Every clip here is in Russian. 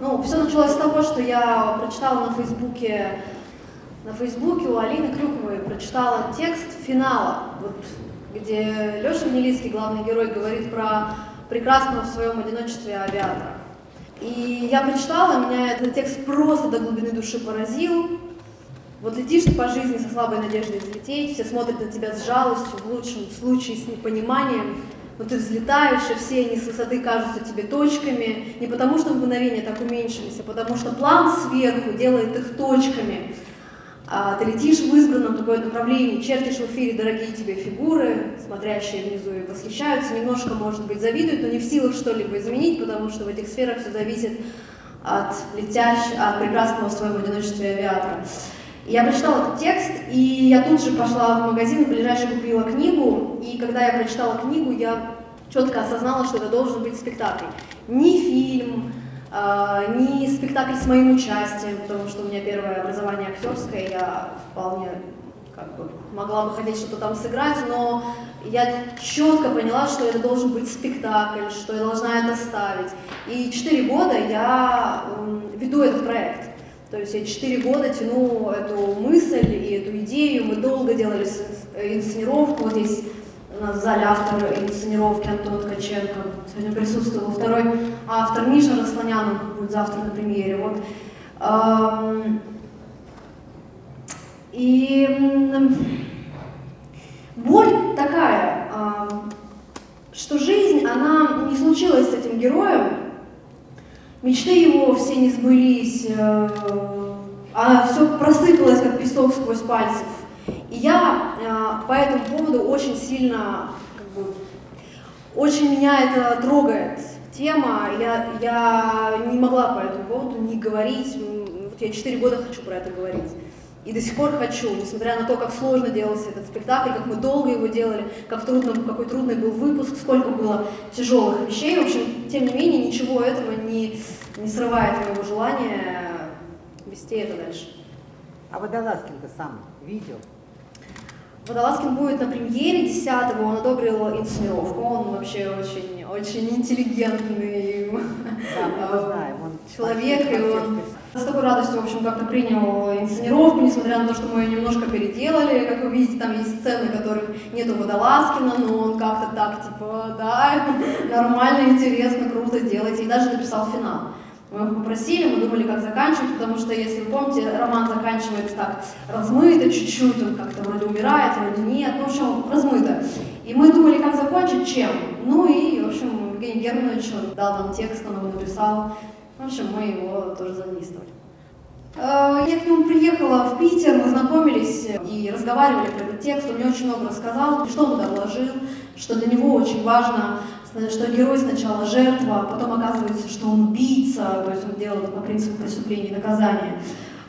Ну, все началось с того, что я прочитала на Фейсбуке, на Фейсбуке у Алины Крюковой прочитала текст финала, вот, где Леша Милицкий, главный герой, говорит про прекрасного в своем одиночестве авиатора. И я прочитала, меня этот текст просто до глубины души поразил. Вот летишь ты по жизни со слабой надеждой взлететь, все смотрят на тебя с жалостью, в лучшем случае с непониманием, но ты взлетаешь, и все они с высоты кажутся тебе точками, не потому что мгновения так уменьшились, а потому что план сверху делает их точками. А ты летишь в избранном такое направлении, чертишь в эфире дорогие тебе фигуры, смотрящие внизу и восхищаются, немножко, может быть, завидуют, но не в силах что-либо изменить, потому что в этих сферах все зависит от летящего, от прекрасного в своем одиночестве авиатора. Я прочитала этот текст, и я тут же пошла в магазин, ближайший купила книгу, и когда я прочитала книгу, я четко осознала, что это должен быть спектакль. Не фильм, э, не спектакль с моим участием, потому что у меня первое образование актерское, я вполне как бы могла бы хотеть что-то там сыграть, но я четко поняла, что это должен быть спектакль, что я должна это ставить. И четыре года я веду этот проект. То есть я четыре года тяну эту мысль и эту идею. Мы долго делали инсценировку. Вот здесь у нас в зале автор инсценировки Антон Ткаченко. Сегодня присутствовал второй автор Миша Росланян, будет завтра на премьере. Вот. И боль такая, что жизнь, она не случилась с этим героем, Мечты его все не сбылись, э, а все просыпалось, как песок сквозь пальцев. И я э, по этому поводу очень сильно, как бы, очень меня это трогает тема. Я, я не могла по этому поводу не говорить. Вот я четыре года хочу про это говорить. И до сих пор хочу, несмотря на то, как сложно делался этот спектакль, как мы долго его делали, как трудно, какой трудный был выпуск, сколько было тяжелых вещей. В общем, тем не менее, ничего этого не, не срывает моего желания вести это дальше. А Водолазкин-то сам видел? Водолазкин будет на премьере 10-го, он одобрил инсценировку, он вообще очень, очень интеллигентный да, он человек, и он с такой радостью, в общем, как-то принял инсценировку, несмотря на то, что мы ее немножко переделали. Как вы видите, там есть сцены, которых нету Водолазкина, но он как-то так, типа, да, нормально, интересно, круто делайте. И даже написал финал. Мы его попросили, мы думали, как заканчивать, потому что, если вы помните, роман заканчивается так размыто чуть-чуть, он как-то вроде умирает, вроде нет, ну, в общем, размыто. И мы думали, как закончить, чем. Ну и, в общем, Евгений Германович он дал нам текст, он его написал. В общем, мы его тоже задействовали. Э, я к нему приехала в Питер, мы знакомились и разговаривали про этот текст. Он мне очень много рассказал, что он туда вложил, что для него очень важно, что герой сначала жертва, а потом оказывается, что он убийца, то есть он делал по принципу преступления и наказания.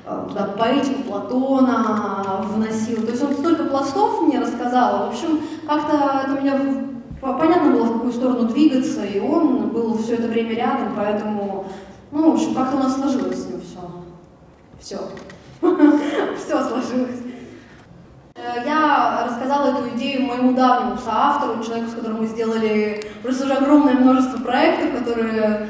Э, туда поэтику Платона вносил. То есть он столько пластов мне рассказал. В общем, как-то это меня понятно было, в какую сторону двигаться, и он был все это время рядом, поэтому ну, в общем, как-то у нас сложилось с ним все. Все. Все сложилось. Э, я рассказала эту идею моему давнему соавтору, человеку, с которым мы сделали просто уже огромное множество проектов, которые...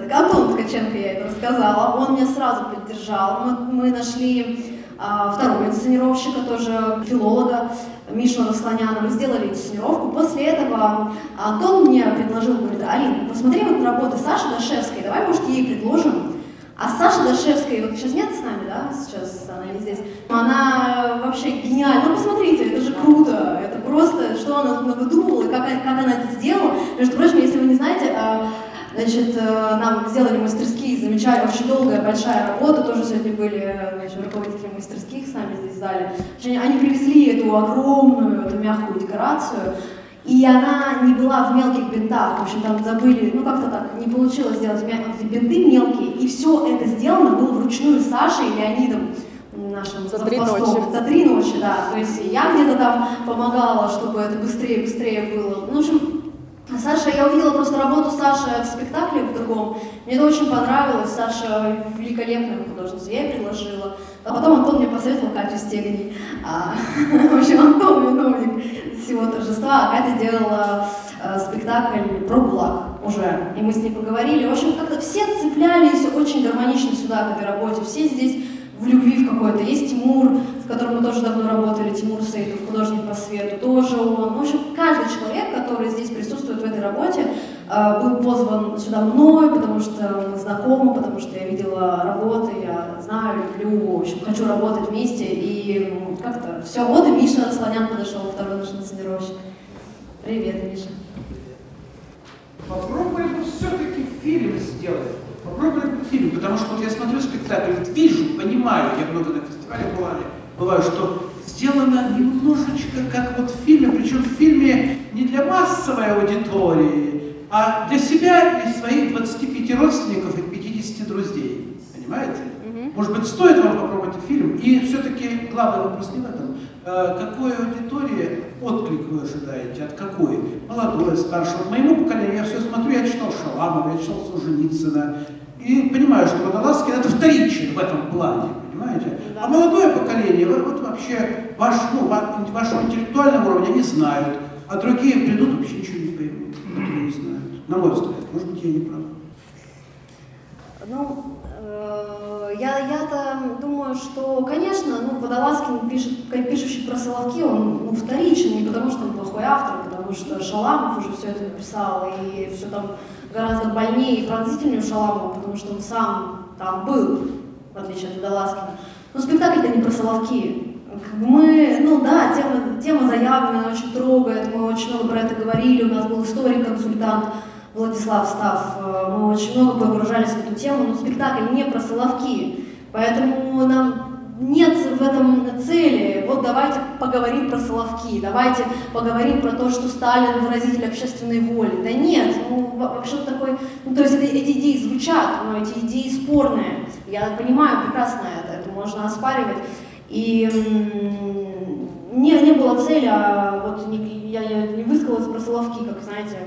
Антон Ткаченко я это рассказала, он меня сразу поддержал. Мы, мы нашли а, второго инсценировщика, тоже филолога, Мишу Росланяна. Мы сделали инсценировку. После этого Антон мне предложил, говорит, Алина, посмотри вот на работы Саши Дашевской, давай, может, ей предложим. А Саша Дашевская, вот сейчас нет с нами, да, сейчас она не здесь, она вообще гениальна. Ну, посмотрите, это же круто, это просто, что она выдумывала, как, как она это сделала. Между прочим, если вы не знаете, а, Значит, э, нам сделали мастерские, замечали, очень долгая, большая работа, тоже сегодня были значит, руководители мастерских с нами здесь в зале. Они привезли эту огромную, эту мягкую декорацию, и она не была в мелких бинтах, в общем, там забыли, ну как-то так, не получилось сделать бинты мелкие, и все это сделано было вручную Сашей и Леонидом нашим за три ночи. За три ночи, да. То есть я где-то там помогала, чтобы это быстрее, быстрее было. Ну, в общем, Саша, я увидела просто работу Саши в спектакле в другом. Мне это очень понравилось. Саша великолепная художница. Я ей предложила. А потом Антон мне посоветовал Катю Стегни. А, в общем, Антон виновник всего торжества. А Катя делала а, спектакль про ГУЛАГ. уже, и мы с ней поговорили. В общем, как-то все цеплялись очень гармонично сюда, к этой работе. Все здесь в любви в какой-то. Есть Тимур, с которым мы тоже давно работали, Тимур Сейтов, художник по свету, тоже он. В общем, каждый человек, который здесь присутствует в этой работе, э, был позван сюда мной, потому что мы знакомы, потому что я видела работы, я знаю, люблю, в общем, хочу работать вместе. И как-то все. Вот и Миша Слонян подошел, второй наш инсценировщик. Привет, Миша. Попробуем все-таки фильм сделать. Попробуем фильм, потому что вот я смотрю спектакль, вижу, понимаю, я много на фестивале бывали, бываю, что сделано немножечко как вот в фильме, причем в фильме не для массовой аудитории, а для себя и своих 25 родственников и 50 друзей. Понимаете? Может быть, стоит вам попробовать фильм? И все-таки главный вопрос не в этом. А какой аудитории отклик вы ожидаете? От какой? Молодой, старший. Вот моему поколению я все смотрю, я читал Шаламова, я читал Солженицына. И понимаю, что Водолазкин это вторичен в этом плане, понимаете? А молодое поколение, вот вообще ваш, ну, вашего интеллектуального уровня не знают, а другие придут вообще ничего не поймут, которые не знают. На мой взгляд, может быть, я не прав. Ну, я, я-то думаю, что, конечно, ну, Водолазкин, пишет, пишущий про Соловки, он ну, вторичен, не потому что он плохой автор, потому что Шаламов уже все это написал, и все там гораздо больнее и пронзительнее у Шаламова, потому что он сам там был, в отличие от Водолазкина. Но спектакль-то не про Соловки. Мы, ну да, тема, тема заявлена, она очень трогает, мы очень много про это говорили, у нас был историк-консультант, Владислав Став, э, мы очень много погружались в эту тему, но спектакль не про Соловки, поэтому нам нет в этом цели, вот давайте поговорим про Соловки, давайте поговорим про то, что Сталин выразитель общественной воли. Да нет, ну вообще такой, ну то есть это, эти идеи звучат, но эти идеи спорные. Я понимаю прекрасно это, это можно оспаривать. И не, не было цели, а вот не, я, я не высказалась про Соловки, как знаете,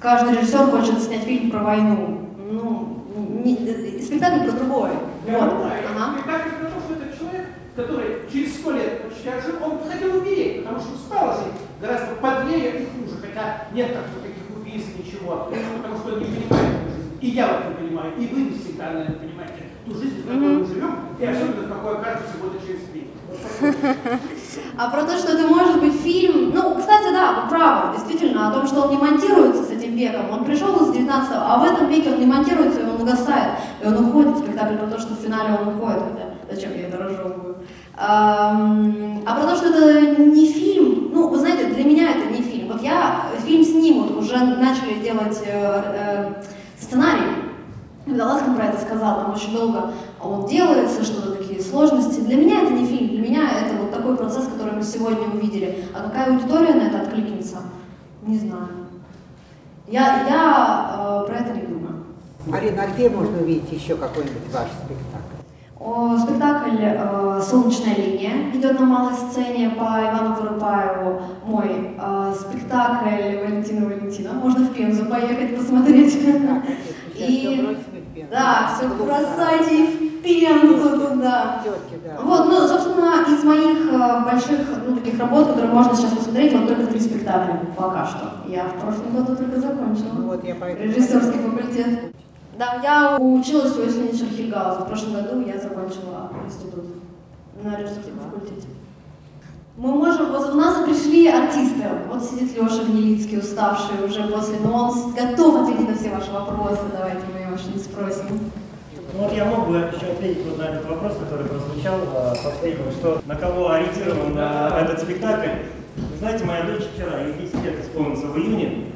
Каждый режиссер хочет снять фильм про войну. Ну, не, спектакль про другое. Я вот. понимаю. Ага. Спектакль про то, что это человек, который через сто лет почти ожил, он хотел умереть, потому что устал жить гораздо подлее и хуже, хотя нет так, таких убийств, ничего, потому что он не понимает жизнь. И я вот не понимаю, и вы не всегда, наверное, понимаете ту жизнь, в которой мы живем, и особенно в какой окажется года через три. А про то, что это может быть фильм, ну, кстати, да, вы правы, действительно, о том, что он не монтируется с этим веком. Он пришел из 19 а в этом веке он не монтируется, и он угасает, и он уходит, спектакль про то, что в финале он уходит, хотя зачем я это разжевываю. А, а про то, что это не фильм, ну, вы знаете, для меня это не фильм. Вот я, фильм снимут, уже начали делать э, э, сценарий, когда Ласкин про это сказал, там очень долго он делается, что-то такие сложности. Для меня это не фильм, для меня это вот такой процесс, который мы сегодня увидели. А какая аудитория на это откликнется, не знаю. Я, я э, про это не думаю. Марина, а где можно увидеть еще какой-нибудь ваш спектакль? О, спектакль э, «Солнечная линия» идет на малой сцене по Ивану Вырупаеву. Мой э, спектакль Валентина Валентина. Можно в Пензу поехать посмотреть. Да, и да, все бросайте в Пензу туда. Тетки, да. Вот, ну, собственно, из моих э, больших, ну, таких работ, которые можно сейчас посмотреть, вот только три спектакля пока что. Я в прошлом году только закончила. Вот, я поэтому... Режиссерский факультет. Да, я училась у Эслини Шерхельгауза. В прошлом году я закончила институт на режиссерском факультете. Мы можем, вот у нас пришли артисты, вот сидит Леша Гнилицкий, уставший уже после, но он готов ответить на все ваши вопросы, давайте мы что-нибудь спросим. Ну вот я мог бы еще ответить вот на этот вопрос, который прозвучал э, последним, что на кого ориентирован э, этот спектакль. Вы знаете, моя дочь вчера, ей 10 лет исполнится в июне,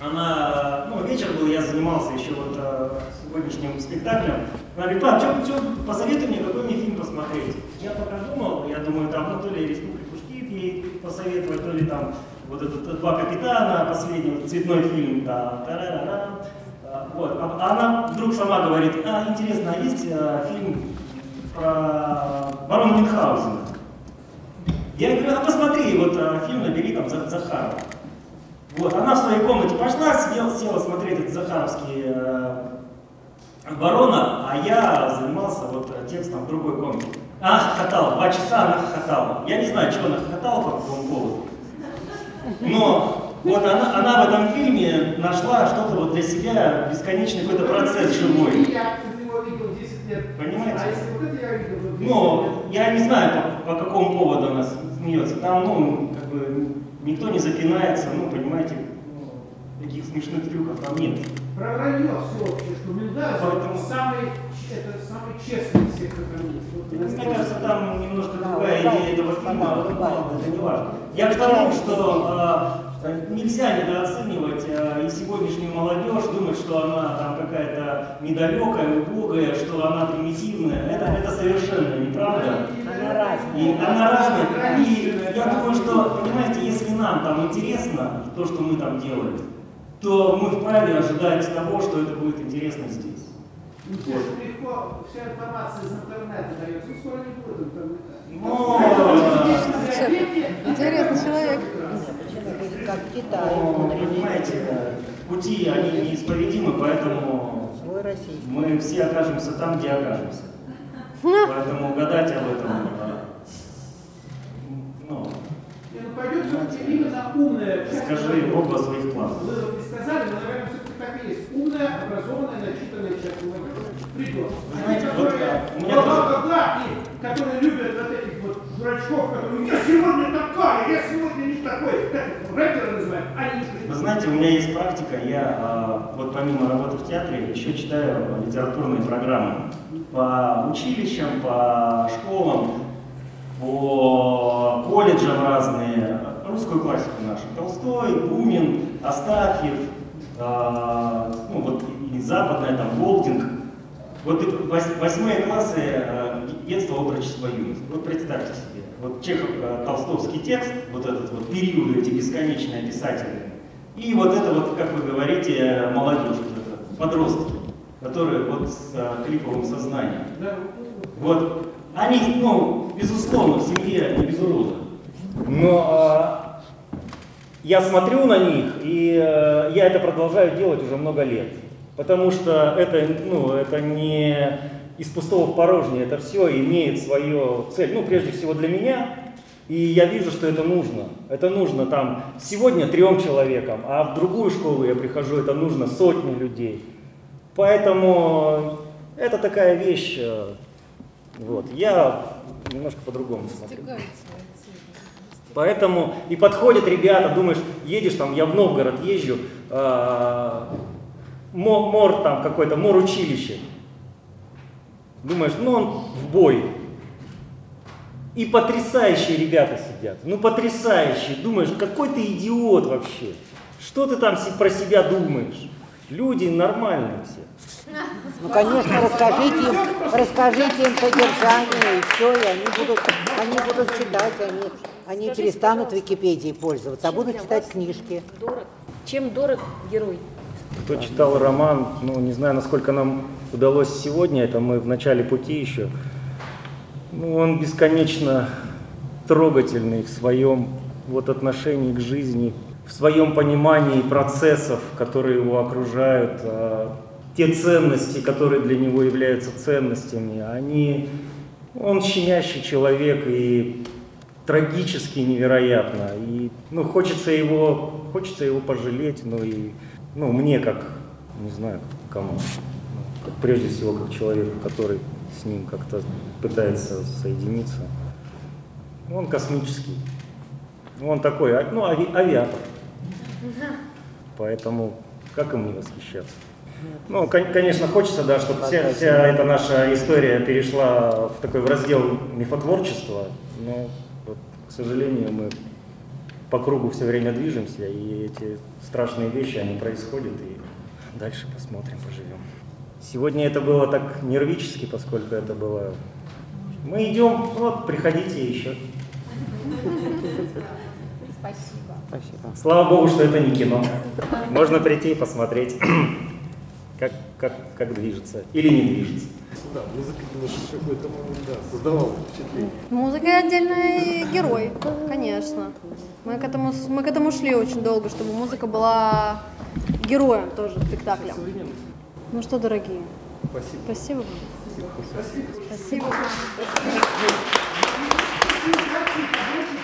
она, ну, вечер был, я занимался еще вот э, сегодняшним спектаклем. Она говорит, пап, что, что, посоветуй мне, какой мне фильм посмотреть. Я пока думал, я думаю, там, ну, то ли «Республику Шкип» ей посоветовать, то ли там вот этот «Два капитана», последний вот, цветной фильм, да, та вот. А, она вдруг сама говорит, а, интересно, а есть а, фильм про барона Мюнхгаузена? Я говорю, а посмотри, вот а, фильм набери там Захарова. Вот, она в своей комнате пошла, сидела, села смотреть этот захаровский э, барона, а я занимался вот текстом в другой комнате. Она хохотала, два часа она хохотала. Я не знаю, чего она хохотала по какому поводу. Но Вот она, она в этом фильме нашла что-то вот для себя, бесконечный какой-то процесс живой. Я его видел 10 лет. Понимаете? А если вот это я видел, то 10 Ну, лет. я не знаю, по, по какому поводу она смеется. Там, ну, как бы, никто не запинается, ну, понимаете, ну, таких смешных трюков там нет. Про вранье все вообще, что Мюнхгаузен Поэтому- самый, это самый честный из всех. Вот Мне кажется, там немножко другая идея этого фильма, но это не важно. Я к тому, что э, нельзя недооценивать э, и сегодняшнюю молодежь, думать, что она там какая-то недалекая, убогая, что она примитивная. Это, это совершенно неправда. Она разная. И она разная. И я думаю, что, понимаете, если нам там интересно то, что мы там делаем, то мы вправе ожидать того, что это будет интересно здесь. Ну, легко, вся информация из интернета дается, ну, скоро не будет интернета. Но, Интересный человек. Как в Китае но, понимаете, пути, они неисповедимы, поэтому мы все окажемся там, где окажемся. Поэтому гадать об этом, пойдет все-таки именно умная часть. скажи Богу о своих планах. Вы вот не сказали, но, наверное, все-таки так и есть. Умная, образованная, начитанная часть придет. Знаете, вот, у меня тоже- и которые любят вот дурачков, которые я сегодня такая, я сегодня не такой, как рэперы называют, они не Вы знаете, у меня есть практика, я а, вот помимо работы в театре еще читаю литературные программы по училищам, по школам, по колледжам разные, русскую классику нашу. Толстой, Бунин, Астафьев, а, ну вот и западная, там, Голдинг. Вот восьмые классы детства, отрочества, юность. Вот представьте себе, вот Чехов, э, толстовский текст, вот этот вот период, эти бесконечные писатели, и вот это вот, как вы говорите, молодежь, вот это, подростки, которые вот с э, клиповым сознанием. Да, Вот они, ну, безусловно, в семье не без урода. Но а, я смотрю на них, и э, я это продолжаю делать уже много лет. Потому что это, ну, это не из пустого в порожнее, это все имеет свою цель. Ну, прежде всего для меня, и я вижу, что это нужно. Это нужно там сегодня трем человекам, а в другую школу я прихожу, это нужно сотни людей. Поэтому это такая вещь, э, вот, я немножко по-другому смотрю. Поэтому и подходят ребята, думаешь, едешь там, я в Новгород езжу, э, мо- мор там какой-то, мор училище. Думаешь, ну он в бой. И потрясающие ребята сидят. Ну потрясающие. Думаешь, какой ты идиот вообще. Что ты там про себя думаешь? Люди нормальные все. Ну, конечно, расскажите им, расскажите им содержание, и все, и они будут, они будут читать, они, они перестанут Википедией пользоваться, а будут читать книжки. Дорог. Чем дорог герой? Кто читал роман, ну не знаю, насколько нам удалось сегодня, это мы в начале пути еще. Ну, он бесконечно трогательный в своем вот отношении к жизни, в своем понимании процессов, которые его окружают, а, те ценности, которые для него являются ценностями, они, он щемящий человек и трагически невероятно. И, ну, хочется его, хочется его пожалеть, ну и, ну, мне как, не знаю, кому, прежде всего как человеку, который с ним как-то пытается соединиться. Ну, Он космический. Ну, Он такой, а- ну, ави- авиатор. Поэтому как им не восхищаться? Ну, кон- конечно, хочется, да, чтобы вся, вся эта наша история перешла в такой в раздел мифотворчества, но, вот, к сожалению, мы по кругу все время движемся, и эти страшные вещи, они происходят, и дальше посмотрим, поживем. Сегодня это было так нервически, поскольку это было... Мы идем, вот, приходите еще. Спасибо. Слава Богу, что это не кино. Можно прийти и посмотреть, как, как, как движется или не движется. Да, музыка немножко какой-то, ну, да, создавала впечатление. Музыка отдельный герой, конечно. Мы к, этому, мы к этому шли очень долго, чтобы музыка была героем тоже спектакля. Ну что, дорогие, Спасибо. спасибо вам. Спасибо.